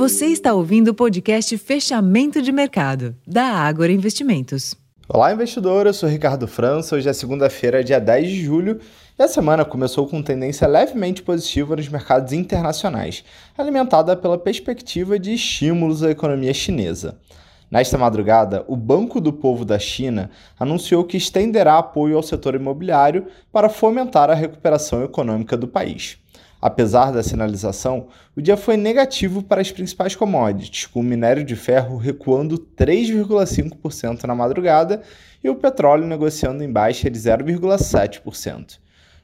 Você está ouvindo o podcast Fechamento de Mercado, da Ágora Investimentos. Olá, investidor. Eu sou Ricardo França. Hoje é segunda-feira, dia 10 de julho. E a semana começou com tendência levemente positiva nos mercados internacionais, alimentada pela perspectiva de estímulos à economia chinesa. Nesta madrugada, o Banco do Povo da China anunciou que estenderá apoio ao setor imobiliário para fomentar a recuperação econômica do país. Apesar da sinalização, o dia foi negativo para as principais commodities, com o minério de ferro recuando 3,5% na madrugada e o petróleo negociando em baixa de 0,7%.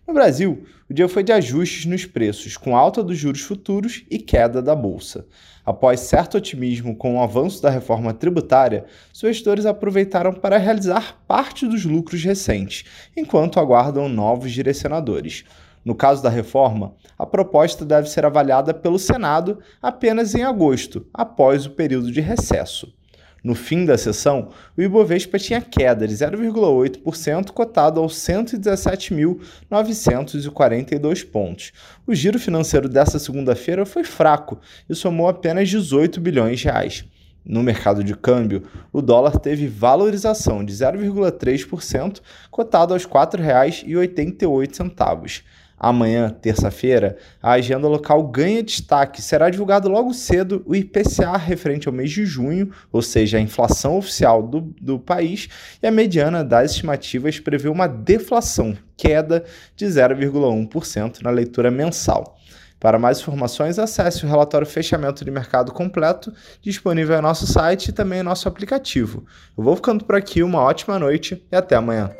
No Brasil, o dia foi de ajustes nos preços, com alta dos juros futuros e queda da bolsa. Após certo otimismo com o avanço da reforma tributária, os investidores aproveitaram para realizar parte dos lucros recentes, enquanto aguardam novos direcionadores. No caso da reforma, a proposta deve ser avaliada pelo Senado apenas em agosto, após o período de recesso. No fim da sessão, o Ibovespa tinha queda de 0,8%, cotado aos 117.942 pontos. O giro financeiro dessa segunda-feira foi fraco e somou apenas 18 bilhões de reais. No mercado de câmbio, o dólar teve valorização de 0,3%, cotado aos R$ 4,88. Amanhã, terça-feira, a agenda local ganha destaque. Será divulgado logo cedo o IPCA referente ao mês de junho, ou seja, a inflação oficial do, do país, e a mediana das estimativas prevê uma deflação, queda de 0,1% na leitura mensal. Para mais informações, acesse o relatório Fechamento de Mercado completo, disponível em nosso site e também em nosso aplicativo. Eu vou ficando por aqui, uma ótima noite e até amanhã.